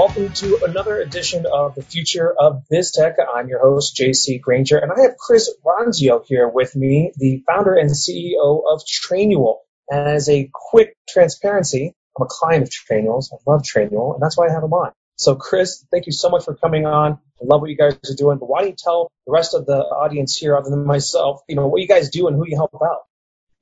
welcome to another edition of the Future of BizTech. I'm your host, JC Granger, and I have Chris Ronzio here with me, the founder and CEO of Trainual. And as a quick transparency, I'm a client of Trainual's. I love Trainual, and that's why I have him on. So, Chris, thank you so much for coming on. I love what you guys are doing, but why don't you tell the rest of the audience here, other than myself, you know, what you guys do and who you help out?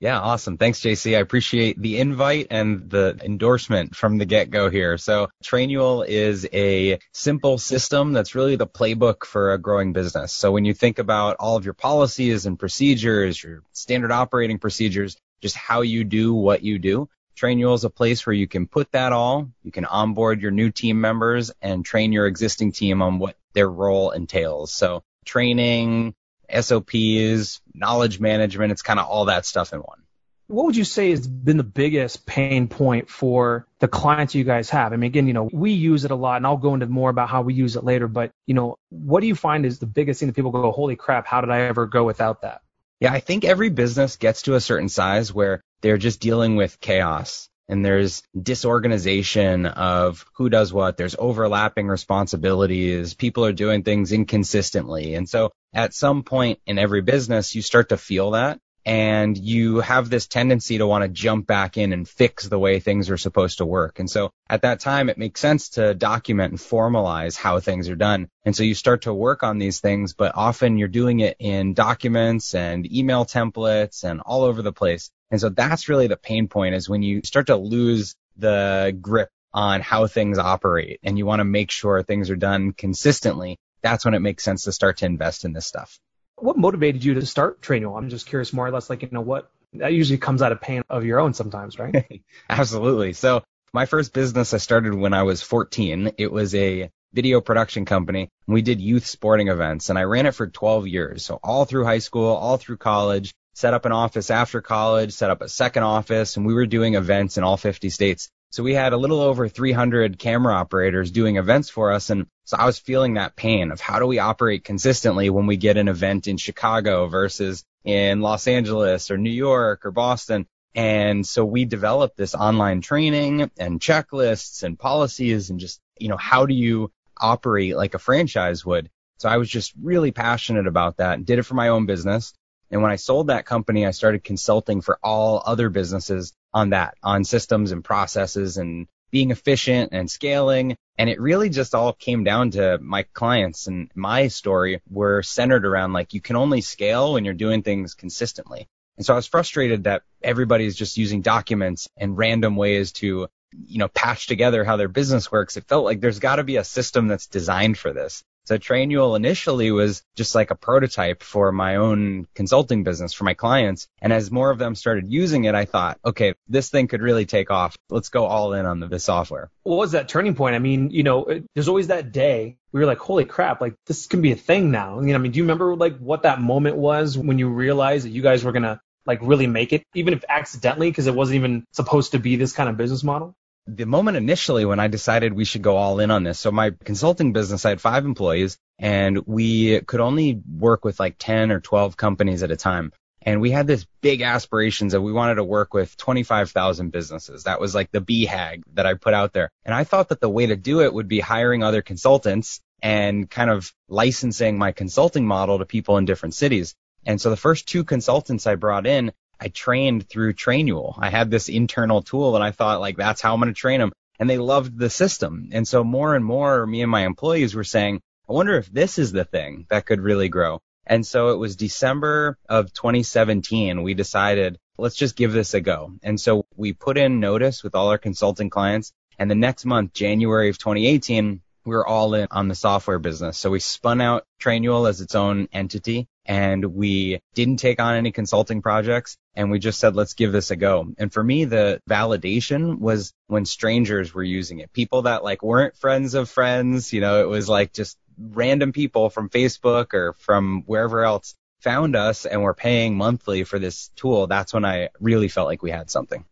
Yeah, awesome. Thanks, JC. I appreciate the invite and the endorsement from the get go here. So Trainual is a simple system that's really the playbook for a growing business. So when you think about all of your policies and procedures, your standard operating procedures, just how you do what you do, Trainual is a place where you can put that all, you can onboard your new team members and train your existing team on what their role entails. So training, SOPs, knowledge management. It's kind of all that stuff in one. What would you say has been the biggest pain point for the clients you guys have? I mean, again, you know, we use it a lot and I'll go into more about how we use it later, but you know, what do you find is the biggest thing that people go, holy crap, how did I ever go without that? Yeah, I think every business gets to a certain size where they're just dealing with chaos and there's disorganization of who does what. There's overlapping responsibilities. People are doing things inconsistently. And so at some point in every business, you start to feel that and you have this tendency to want to jump back in and fix the way things are supposed to work. And so at that time, it makes sense to document and formalize how things are done. And so you start to work on these things, but often you're doing it in documents and email templates and all over the place. And so that's really the pain point is when you start to lose the grip on how things operate and you want to make sure things are done consistently. That's when it makes sense to start to invest in this stuff. What motivated you to start Trainual? I'm just curious more or less like, you know, what that usually comes out of pain of your own sometimes, right? Absolutely. So my first business I started when I was 14. It was a video production company. And We did youth sporting events and I ran it for 12 years. So all through high school, all through college, set up an office after college, set up a second office, and we were doing events in all 50 states. So we had a little over 300 camera operators doing events for us. And so I was feeling that pain of how do we operate consistently when we get an event in Chicago versus in Los Angeles or New York or Boston. And so we developed this online training and checklists and policies and just, you know, how do you operate like a franchise would? So I was just really passionate about that and did it for my own business. And when I sold that company, I started consulting for all other businesses on that, on systems and processes and being efficient and scaling. And it really just all came down to my clients and my story were centered around like you can only scale when you're doing things consistently. And so I was frustrated that everybody's just using documents and random ways to, you know, patch together how their business works. It felt like there's got to be a system that's designed for this. So Trainual initially was just like a prototype for my own consulting business for my clients. And as more of them started using it, I thought, okay, this thing could really take off. Let's go all in on the, the software. What was that turning point? I mean, you know, there's always that day we were like, holy crap, like this can be a thing now. You know, I mean, do you remember like what that moment was when you realized that you guys were going to like really make it, even if accidentally, because it wasn't even supposed to be this kind of business model? The moment initially when I decided we should go all in on this. So my consulting business, I had five employees and we could only work with like 10 or 12 companies at a time. And we had this big aspirations that we wanted to work with 25,000 businesses. That was like the BHAG that I put out there. And I thought that the way to do it would be hiring other consultants and kind of licensing my consulting model to people in different cities. And so the first two consultants I brought in, I trained through Trainual. I had this internal tool and I thought like that's how I'm going to train them. And they loved the system. And so more and more me and my employees were saying, I wonder if this is the thing that could really grow. And so it was December of 2017. We decided let's just give this a go. And so we put in notice with all our consulting clients. And the next month, January of 2018, we were all in on the software business. So we spun out Trainual as its own entity and we didn't take on any consulting projects and we just said, let's give this a go. And for me, the validation was when strangers were using it. People that like weren't friends of friends, you know, it was like just random people from Facebook or from wherever else found us and were paying monthly for this tool. That's when I really felt like we had something.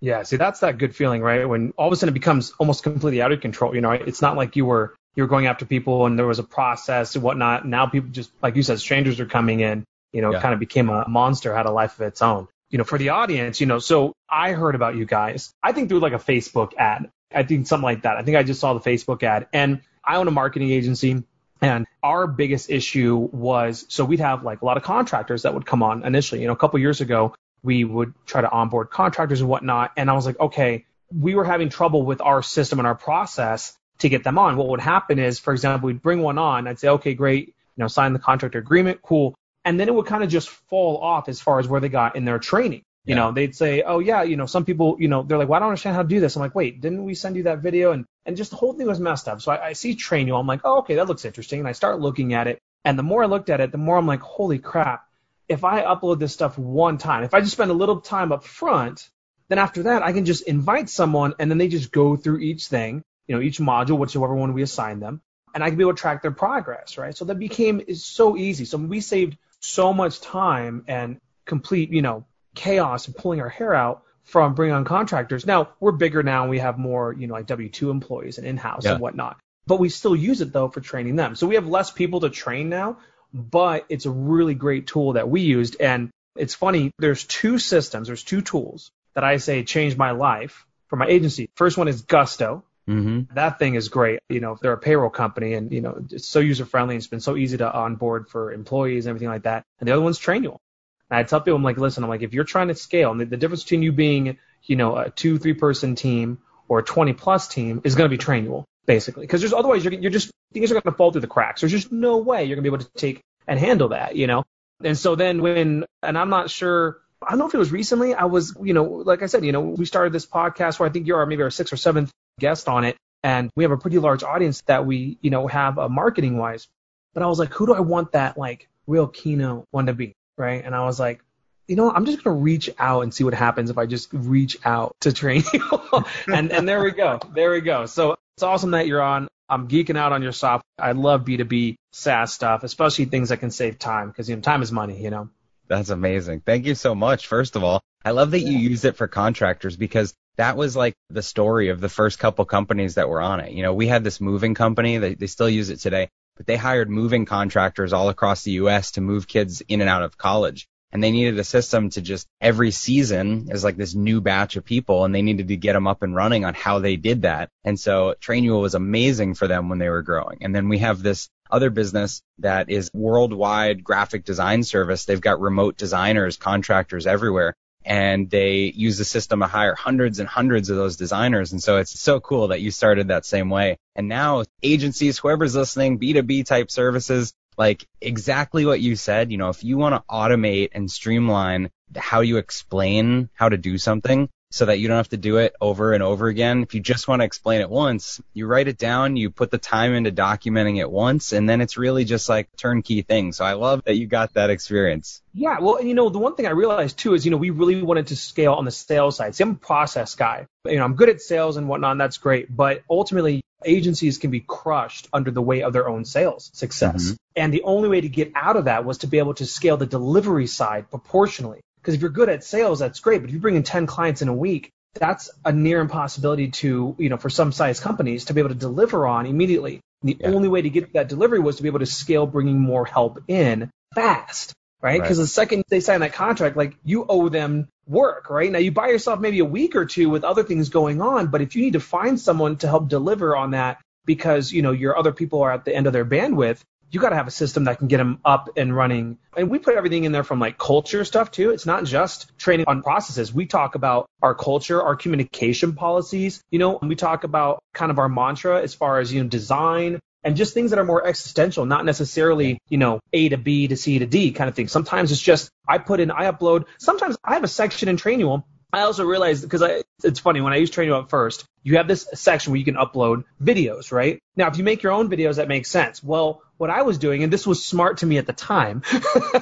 Yeah, see, that's that good feeling, right? When all of a sudden it becomes almost completely out of control. You know, it's not like you were you were going after people and there was a process and whatnot. Now people just, like you said, strangers are coming in, you know, yeah. kind of became a monster, had a life of its own. You know, for the audience, you know, so I heard about you guys, I think through like a Facebook ad. I think something like that. I think I just saw the Facebook ad. And I own a marketing agency. And our biggest issue was so we'd have like a lot of contractors that would come on initially. You know, a couple years ago, we would try to onboard contractors and whatnot. And I was like, okay, we were having trouble with our system and our process to get them on. What would happen is, for example, we'd bring one on. I'd say, okay, great, you know, sign the contractor agreement, cool. And then it would kind of just fall off as far as where they got in their training. You know, they'd say, oh yeah, you know, some people, you know, they're like, well, I don't understand how to do this. I'm like, wait, didn't we send you that video? And and just the whole thing was messed up. So I, I see Trainual. I'm like, oh, okay, that looks interesting. And I start looking at it. And the more I looked at it, the more I'm like, holy crap. If I upload this stuff one time, if I just spend a little time up front, then after that, I can just invite someone and then they just go through each thing, you know, each module, whichever one we assign them, and I can be able to track their progress, right? So that became is so easy. So we saved so much time and complete, you know, chaos and pulling our hair out from bringing on contractors. Now we're bigger now. and We have more, you know, like W-2 employees and in-house yeah. and whatnot. But we still use it though for training them. So we have less people to train now, but it's a really great tool that we used. And it's funny. There's two systems. There's two tools that I say changed my life for my agency. First one is Gusto. Mm-hmm. That thing is great. You know, if they're a payroll company and, you know, it's so user friendly. And it's been so easy to onboard for employees and everything like that. And the other one's Trainual. And I tell people, I'm like, listen, I'm like, if you're trying to scale, and the, the difference between you being, you know, a two, three person team or a 20 plus team is going to be Trainual, basically. Because there's otherwise you're, you're just, things are going to fall through the cracks. There's just no way you're going to be able to take and handle that, you know? And so then when, and I'm not sure, I don't know if it was recently, I was, you know, like I said, you know, we started this podcast where I think you're maybe our sixth or seventh guest on it. And we have a pretty large audience that we, you know, have uh, marketing wise. But I was like, who do I want that like real keynote one to be? right? And I was like, you know, I'm just gonna reach out and see what happens if I just reach out to train you. and and there we go, there we go. So it's awesome that you're on. I'm geeking out on your software. I love B2B SaaS stuff, especially things that can save time because you know time is money. You know. That's amazing. Thank you so much. First of all, I love that you use it for contractors because that was like the story of the first couple companies that were on it. You know, we had this moving company, they, they still use it today, but they hired moving contractors all across the US to move kids in and out of college. And they needed a system to just every season is like this new batch of people and they needed to get them up and running on how they did that. And so Trainual was amazing for them when they were growing. And then we have this other business that is worldwide graphic design service. They've got remote designers, contractors everywhere and they use the system to hire hundreds and hundreds of those designers. And so it's so cool that you started that same way. And now agencies, whoever's listening, B2B type services, like exactly what you said, you know, if you want to automate and streamline how you explain how to do something, so that you don't have to do it over and over again. If you just want to explain it once, you write it down, you put the time into documenting it once, and then it's really just like turnkey thing. So I love that you got that experience. Yeah, well, you know, the one thing I realized too is, you know, we really wanted to scale on the sales side. See, I'm a process guy. You know, I'm good at sales and whatnot, and that's great. But ultimately, agencies can be crushed under the weight of their own sales success. Mm-hmm. And the only way to get out of that was to be able to scale the delivery side proportionally. Because if you're good at sales, that's great. But if you bring in 10 clients in a week, that's a near impossibility to, you know, for some size companies to be able to deliver on immediately. And the yeah. only way to get that delivery was to be able to scale bringing more help in fast, right? Because right. the second they sign that contract, like you owe them work, right? Now you buy yourself maybe a week or two with other things going on, but if you need to find someone to help deliver on that because, you know, your other people are at the end of their bandwidth, you got to have a system that can get them up and running. And we put everything in there from like culture stuff too. It's not just training on processes. We talk about our culture, our communication policies. You know, and we talk about kind of our mantra as far as, you know, design and just things that are more existential, not necessarily, you know, A to B to C to D kind of thing. Sometimes it's just I put in, I upload. Sometimes I have a section in Trainual I also realized because it's funny when I use Trainual at first, you have this section where you can upload videos, right? Now, if you make your own videos, that makes sense. Well, what I was doing, and this was smart to me at the time,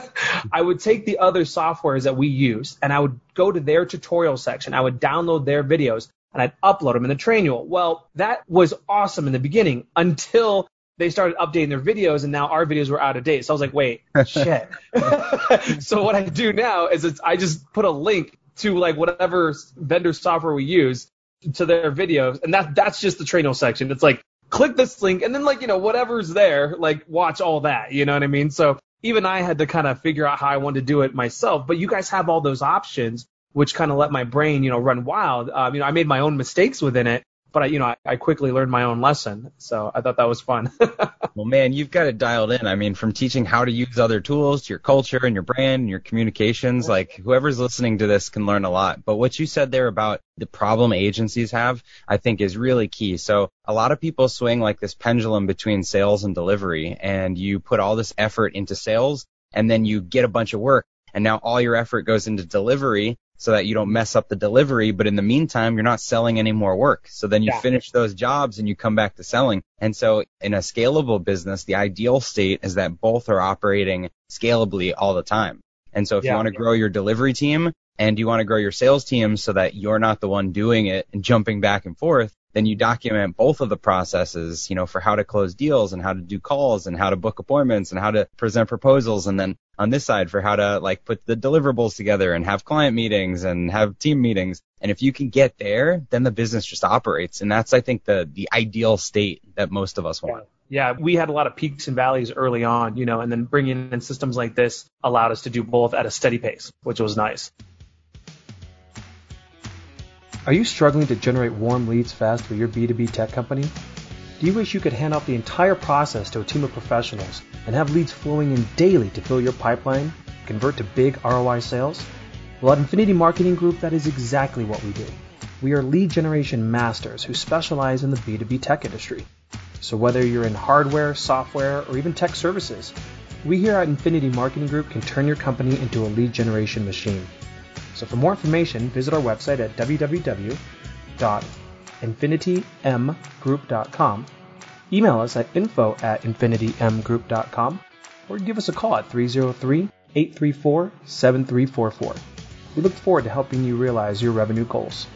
I would take the other softwares that we use and I would go to their tutorial section. I would download their videos and I'd upload them in the Trainual. Well, that was awesome in the beginning until they started updating their videos and now our videos were out of date. So I was like, wait, shit. so what I do now is it's, I just put a link to like whatever vendor software we use to their videos, and that that's just the Trainual section. It's like click this link, and then like you know whatever's there, like watch all that. You know what I mean? So even I had to kind of figure out how I wanted to do it myself. But you guys have all those options, which kind of let my brain you know run wild. Um, you know, I made my own mistakes within it. But I, you know, I, I quickly learned my own lesson. So I thought that was fun. well, man, you've got it dialed in. I mean, from teaching how to use other tools to your culture and your brand and your communications, like whoever's listening to this can learn a lot. But what you said there about the problem agencies have, I think is really key. So a lot of people swing like this pendulum between sales and delivery and you put all this effort into sales and then you get a bunch of work and now all your effort goes into delivery so that you don't mess up the delivery. But in the meantime, you're not selling any more work. So then you yeah. finish those jobs and you come back to selling. And so in a scalable business, the ideal state is that both are operating scalably all the time. And so if yeah. you want to grow your delivery team and you want to grow your sales team so that you're not the one doing it and jumping back and forth, then you document both of the processes, you know, for how to close deals and how to do calls and how to book appointments and how to present proposals. And then on this side for how to like put the deliverables together and have client meetings and have team meetings. And if you can get there, then the business just operates. And that's, I think, the, the ideal state that most of us want. Yeah, we had a lot of peaks and valleys early on, you know, and then bringing in systems like this allowed us to do both at a steady pace, which was nice. Are you struggling to generate warm leads fast for your B2B tech company? Do you wish you could hand off the entire process to a team of professionals and have leads flowing in daily to fill your pipeline, convert to big ROI sales? Well, at Infinity Marketing Group, that is exactly what we do. We are lead generation masters who specialize in the B2B tech industry. So whether you're in hardware, software, or even tech services, we here at Infinity Marketing Group can turn your company into a lead generation machine. So for more information, visit our website at www.infinitymgroup.com, email us at info at infinitymgroup.com, or give us a call at 303-834-7344. We look forward to helping you realize your revenue goals.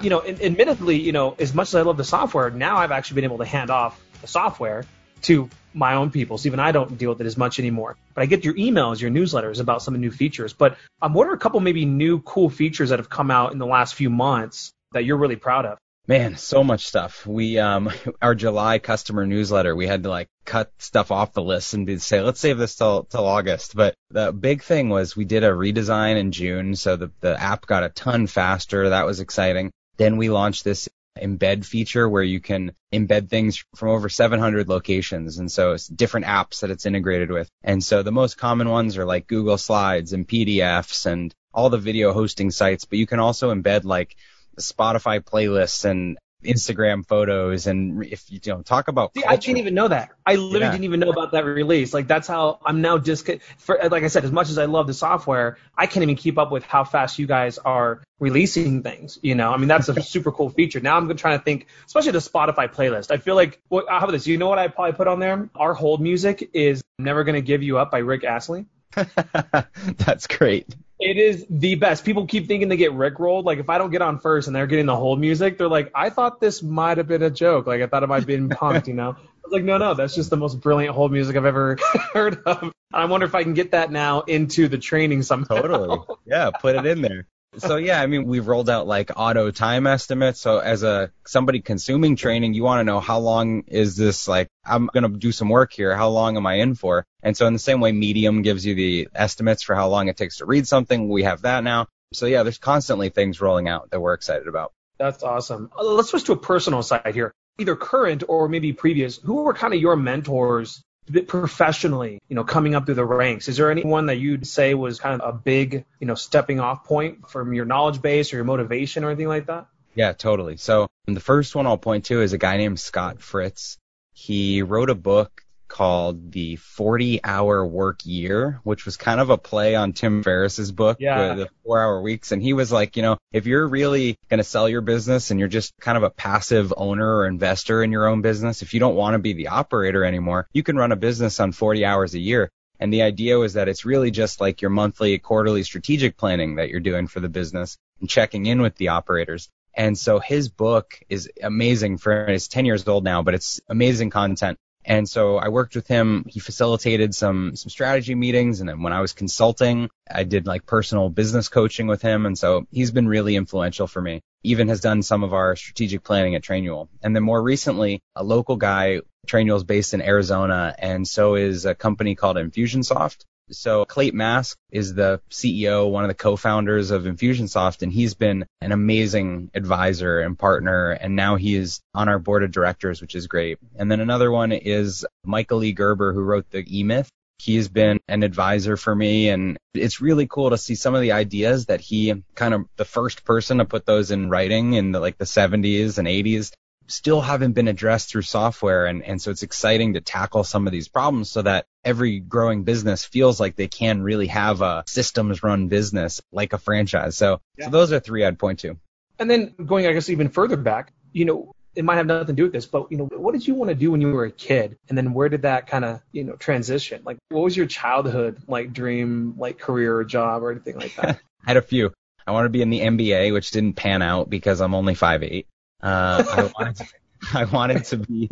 You know, admittedly, you know, as much as I love the software, now I've actually been able to hand off the software to my own people. So even I don't deal with it as much anymore. But I get your emails, your newsletters about some of the new features. But um, what are a couple maybe new cool features that have come out in the last few months that you're really proud of? Man, so much stuff. We um our July customer newsletter, we had to like cut stuff off the list and say, let's save this till till August. But the big thing was we did a redesign in June, so the the app got a ton faster. That was exciting. Then we launched this embed feature where you can embed things from over 700 locations. And so it's different apps that it's integrated with. And so the most common ones are like Google Slides and PDFs and all the video hosting sites, but you can also embed like Spotify playlists and Instagram photos and if you, know talk about See, I didn't even know that. I literally yeah. didn't even know about that release. Like that's how I'm now disc for like I said as much as I love the software, I can't even keep up with how fast you guys are releasing things, you know. I mean that's a super cool feature. Now I'm trying to try to think especially the Spotify playlist. I feel like well, how about this? You know what I probably put on there? Our hold music is Never Gonna Give You Up by Rick Astley. that's great. It is the best. People keep thinking they get rickrolled. Like if I don't get on first and they're getting the whole music, they're like, I thought this might have been a joke. Like I thought it might have been punked, you know? I was like, no, no, that's just the most brilliant hold music I've ever heard of. I wonder if I can get that now into the training somehow. Totally. Yeah, put it in there so yeah, I mean, we've rolled out like auto time estimates. So as a somebody consuming training, you want to know how long is this like, I'm going to do some work here. How long am I in for? And so in the same way, Medium gives you the estimates for how long it takes to read something. We have that now. So yeah, there's constantly things rolling out that we're excited about. That's awesome. Let's switch to a personal side here, either current or maybe previous. Who were kind of your mentors professionally, you know, coming up through the ranks? Is there anyone that you'd say was kind of a big, you know, stepping off point from your knowledge base or your motivation or anything like that? Yeah, totally. So the first one I'll point to is a guy named Scott Fritz. He wrote a book called the 40 hour work year, which was kind of a play on Tim Ferriss's book, yeah. the, four hour weeks. And he was like, you know, if you're really going to sell your business and you're just kind of a passive owner or investor in your own business, if you don't want to be the operator anymore, you can run a business on 40 hours a year. And the idea was that it's really just like your monthly, quarterly strategic planning that you're doing for the business and checking in with the operators. And so his book is amazing for it's 10 years old now, but it's amazing content and so I worked with him. He facilitated some some strategy meetings, and then when I was consulting, I did like personal business coaching with him. And so he's been really influential for me. Even has done some of our strategic planning at Trainual. And then more recently, a local guy, Trainual is based in Arizona, and so is a company called Infusionsoft. So Clate Mask is the CEO, one of the co-founders of Infusionsoft, and he's been an amazing advisor and partner. And now he is on our board of directors, which is great. And then another one is Michael E. Gerber, who wrote the E-Myth. He's been an advisor for me and it's really cool to see some of the ideas that he kind of the first person to put those in writing in the like the 70s and 80s still haven't been addressed through software. And, and so it's exciting to tackle some of these problems so that every growing business feels like they can really have a systems run business like a franchise. So, yeah. so those are three I'd point to. And then going, I guess, even further back, you know, it might have nothing to do with this, but you know, what did you want to do when you were a kid? And then where did that kind of, you know, transition? Like what was your childhood like dream, like career or job or anything like that? I had a few. I wanted to be in the NBA, which didn't pan out because I'm only five eight. Uh, I wanted to, I wanted to be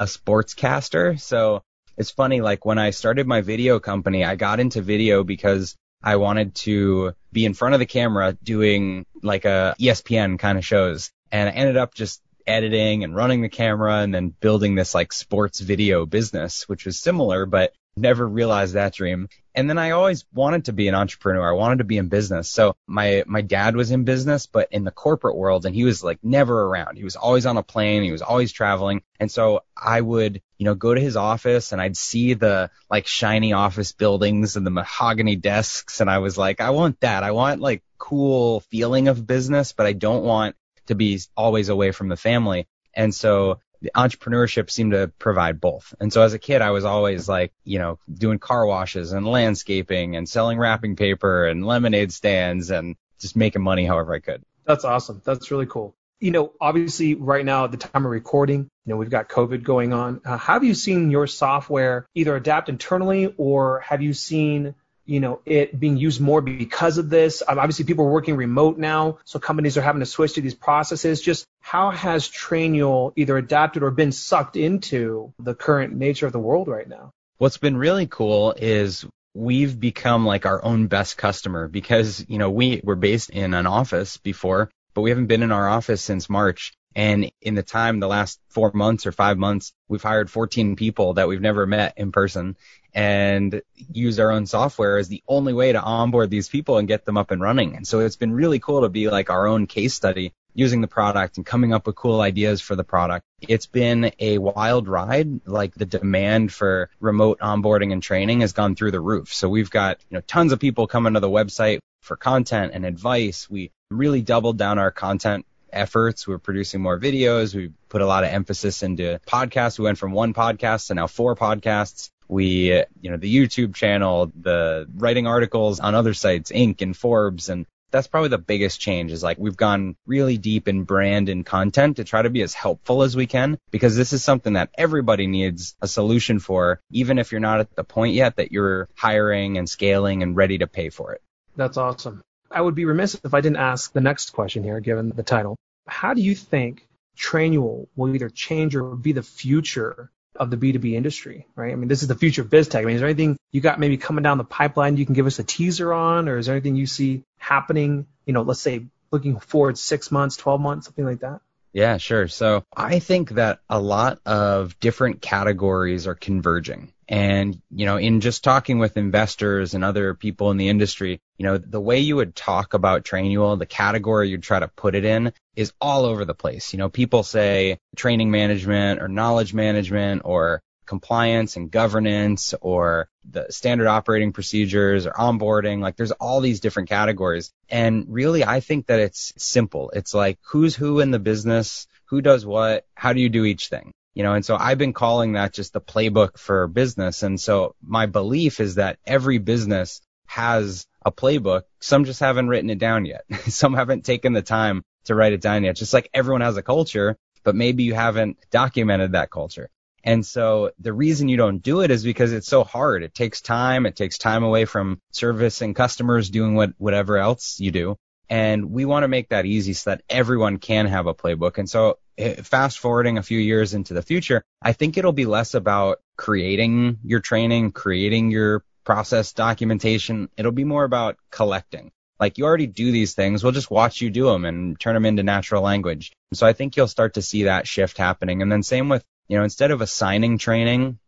a sportscaster. So it's funny, like when I started my video company, I got into video because I wanted to be in front of the camera doing like a ESPN kind of shows. And I ended up just editing and running the camera and then building this like sports video business, which was similar, but never realized that dream. And then I always wanted to be an entrepreneur. I wanted to be in business. So my, my dad was in business, but in the corporate world and he was like never around. He was always on a plane. He was always traveling. And so I would, you know, go to his office and I'd see the like shiny office buildings and the mahogany desks. And I was like, I want that. I want like cool feeling of business, but I don't want to be always away from the family. And so entrepreneurship seemed to provide both. And so as a kid, I was always like, you know, doing car washes and landscaping and selling wrapping paper and lemonade stands and just making money however I could. That's awesome. That's really cool. You know, obviously right now at the time of recording, you know, we've got COVID going on. Uh, have you seen your software either adapt internally or have you seen you know, it being used more because of this. Um, obviously, people are working remote now, so companies are having to switch to these processes. Just how has Trainual either adapted or been sucked into the current nature of the world right now? What's been really cool is we've become like our own best customer because, you know, we were based in an office before, but we haven't been in our office since March. And in the time, the last four months or five months, we've hired 14 people that we've never met in person and use our own software as the only way to onboard these people and get them up and running. And so it's been really cool to be like our own case study using the product and coming up with cool ideas for the product. It's been a wild ride. Like the demand for remote onboarding and training has gone through the roof. So we've got, you know, tons of people coming to the website for content and advice. We really doubled down our content efforts. We're producing more videos. We put a lot of emphasis into podcasts. We went from one podcast to now four podcasts. We, you know, the YouTube channel, the writing articles on other sites, Inc. and Forbes, and that's probably the biggest change is like we've gone really deep in brand and content to try to be as helpful as we can because this is something that everybody needs a solution for, even if you're not at the point yet that you're hiring and scaling and ready to pay for it. That's awesome. I would be remiss if I didn't ask the next question here, given the title. How do you think Trainual will either change or be the future of the B2B industry, right? I mean, this is the future of biz tech. I mean, is there anything you got maybe coming down the pipeline you can give us a teaser on, or is there anything you see happening, you know, let's say looking forward six months, 12 months, something like that? Yeah, sure. So I think that a lot of different categories are converging. And, you know, in just talking with investors and other people in the industry, you know, the way you would talk about Trainual, the category you'd try to put it in is all over the place. You know, people say training management or knowledge management or compliance and governance or the standard operating procedures or onboarding. Like there's all these different categories. And really, I think that it's simple. It's like who's who in the business, who does what, how do you do each thing? you know, and so I've been calling that just the playbook for business. And so my belief is that every business has a playbook. Some just haven't written it down yet. Some haven't taken the time to write it down yet. Just like everyone has a culture, but maybe you haven't documented that culture. And so the reason you don't do it is because it's so hard. It takes time. It takes time away from service and customers doing what, whatever else you do. And we want to make that easy so that everyone can have a playbook. And so eh, fast forwarding a few years into the future, I think it'll be less about creating your training, creating your process documentation. It'll be more about collecting. Like you already do these things. We'll just watch you do them and turn them into natural language. So I think you'll start to see that shift happening. And then same with, you know, instead of assigning training,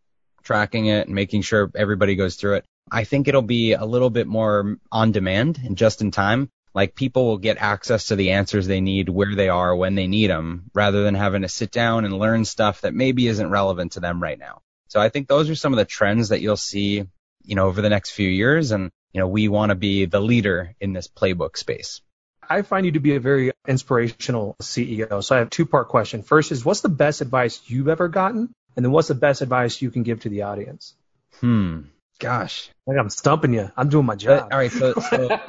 tracking it and making sure everybody goes through it, I think it'll be a little bit more on demand and just in time. Like people will get access to the answers they need where they are when they need them rather than having to sit down and learn stuff that maybe isn't relevant to them right now. So I think those are some of the trends that you'll see, you know, over the next few years. And, you know, we want to be the leader in this playbook space. I find you to be a very inspirational CEO. So I have two part question. First is what's the best advice you've ever gotten? And then what's the best advice you can give to the audience? Hmm. Gosh. Like I'm stumping you. I'm doing my job. all right. So, so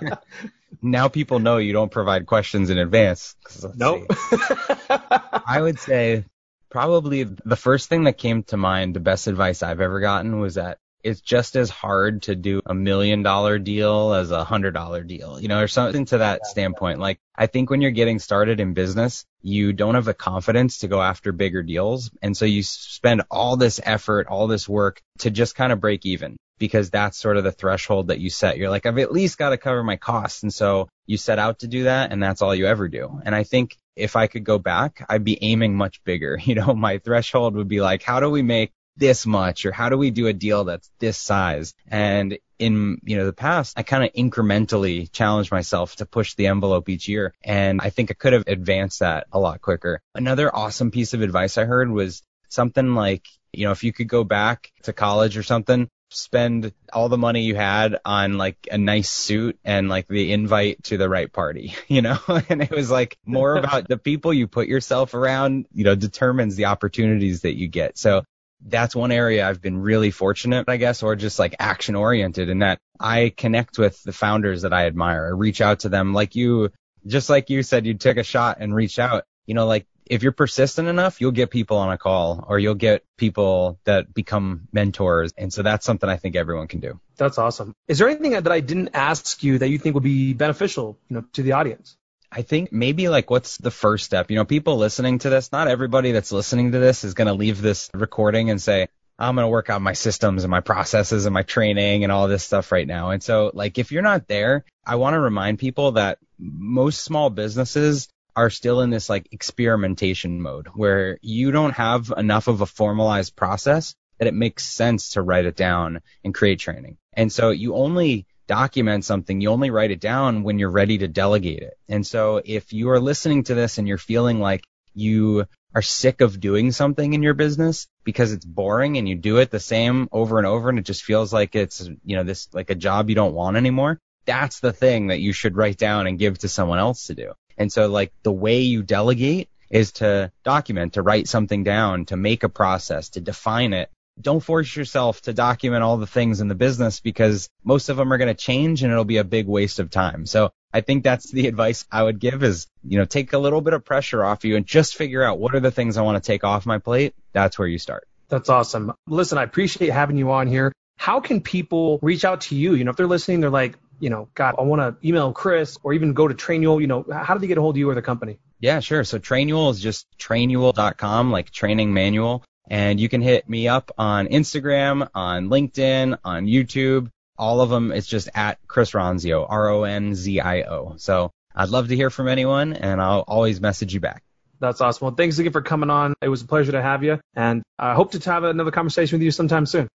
now people know you don't provide questions in advance. Nope. I would say probably the first thing that came to mind, the best advice I've ever gotten was that it's just as hard to do a million dollar deal as a hundred dollar deal, you know, or something to that standpoint. Like, I think when you're getting started in business, you don't have the confidence to go after bigger deals. And so you spend all this effort, all this work to just kind of break even because that's sort of the threshold that you set. You're like, I've at least got to cover my costs. And so you set out to do that and that's all you ever do. And I think if I could go back, I'd be aiming much bigger. You know, my threshold would be like, how do we make this much or how do we do a deal that's this size? And in, you know, the past, I kind of incrementally challenged myself to push the envelope each year. And I think I could have advanced that a lot quicker. Another awesome piece of advice I heard was something like, you know, if you could go back to college or something, spend all the money you had on like a nice suit and like the invite to the right party, you know? and it was like more about the people you put yourself around, you know, determines the opportunities that you get. So that's one area I've been really fortunate, I guess, or just like action oriented in that I connect with the founders that I admire. I reach out to them like you, just like you said, you took a shot and reach out. You know, like if you're persistent enough, you'll get people on a call or you'll get people that become mentors. And so that's something I think everyone can do. That's awesome. Is there anything that I didn't ask you that you think would be beneficial, you know, to the audience? I think maybe like what's the first step? You know, people listening to this, not everybody that's listening to this is going to leave this recording and say, I'm going to work on my systems and my processes and my training and all this stuff right now. And so like if you're not there, I want to remind people that most small businesses are still in this like experimentation mode where you don't have enough of a formalized process that it makes sense to write it down and create training. And so you only document something, you only write it down when you're ready to delegate it. And so if you are listening to this and you're feeling like you are sick of doing something in your business because it's boring and you do it the same over and over and it just feels like it's, you know, this like a job you don't want anymore, that's the thing that you should write down and give to someone else to do. And so like the way you delegate is to document, to write something down, to make a process, to define it don't force yourself to document all the things in the business because most of them are going to change and it'll be a big waste of time. So I think that's the advice I would give is, you know, take a little bit of pressure off you and just figure out what are the things I want to take off my plate. That's where you start. That's awesome. Listen, I appreciate having you on here. How can people reach out to you? You know, if they're listening, they're like, you know, God, I want to email Chris or even go to Trainual. You know, how do they get a hold of you or the company? Yeah, sure. So Trainual is just trainual.com, like training manual. And you can hit me up on Instagram, on LinkedIn, on YouTube. All of them, it's just at Chris Ronzio, R-O-N-Z-I-O. So I'd love to hear from anyone and I'll always message you back. That's awesome. Well, thanks again for coming on. It was a pleasure to have you and I hope to have another conversation with you sometime soon.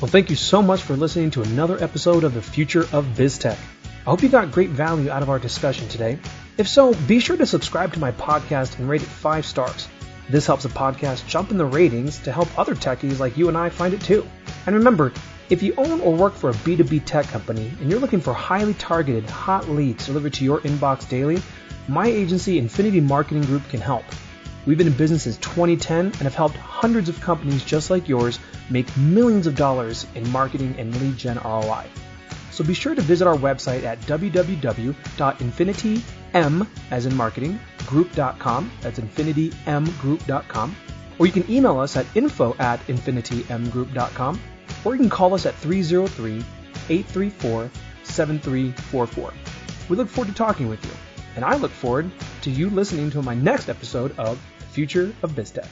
Well, thank you so much for listening to another episode of the Future of BizTech. I hope you got great value out of our discussion today. If so, be sure to subscribe to my podcast and rate it five stars. This helps the podcast jump in the ratings to help other techies like you and I find it too. And remember, if you own or work for a B2B tech company and you're looking for highly targeted, hot leads delivered to your inbox daily, my agency Infinity Marketing Group can help. We've been in business since 2010 and have helped hundreds of companies just like yours make millions of dollars in marketing and lead gen ROI. So be sure to visit our website at www.infinitym, as in marketing, group.com. That's infinitymgroup.com. Or you can email us at info at infinitymgroup.com. Or you can call us at 303 834 7344. We look forward to talking with you. And I look forward to you listening to my next episode of Future of BizTech.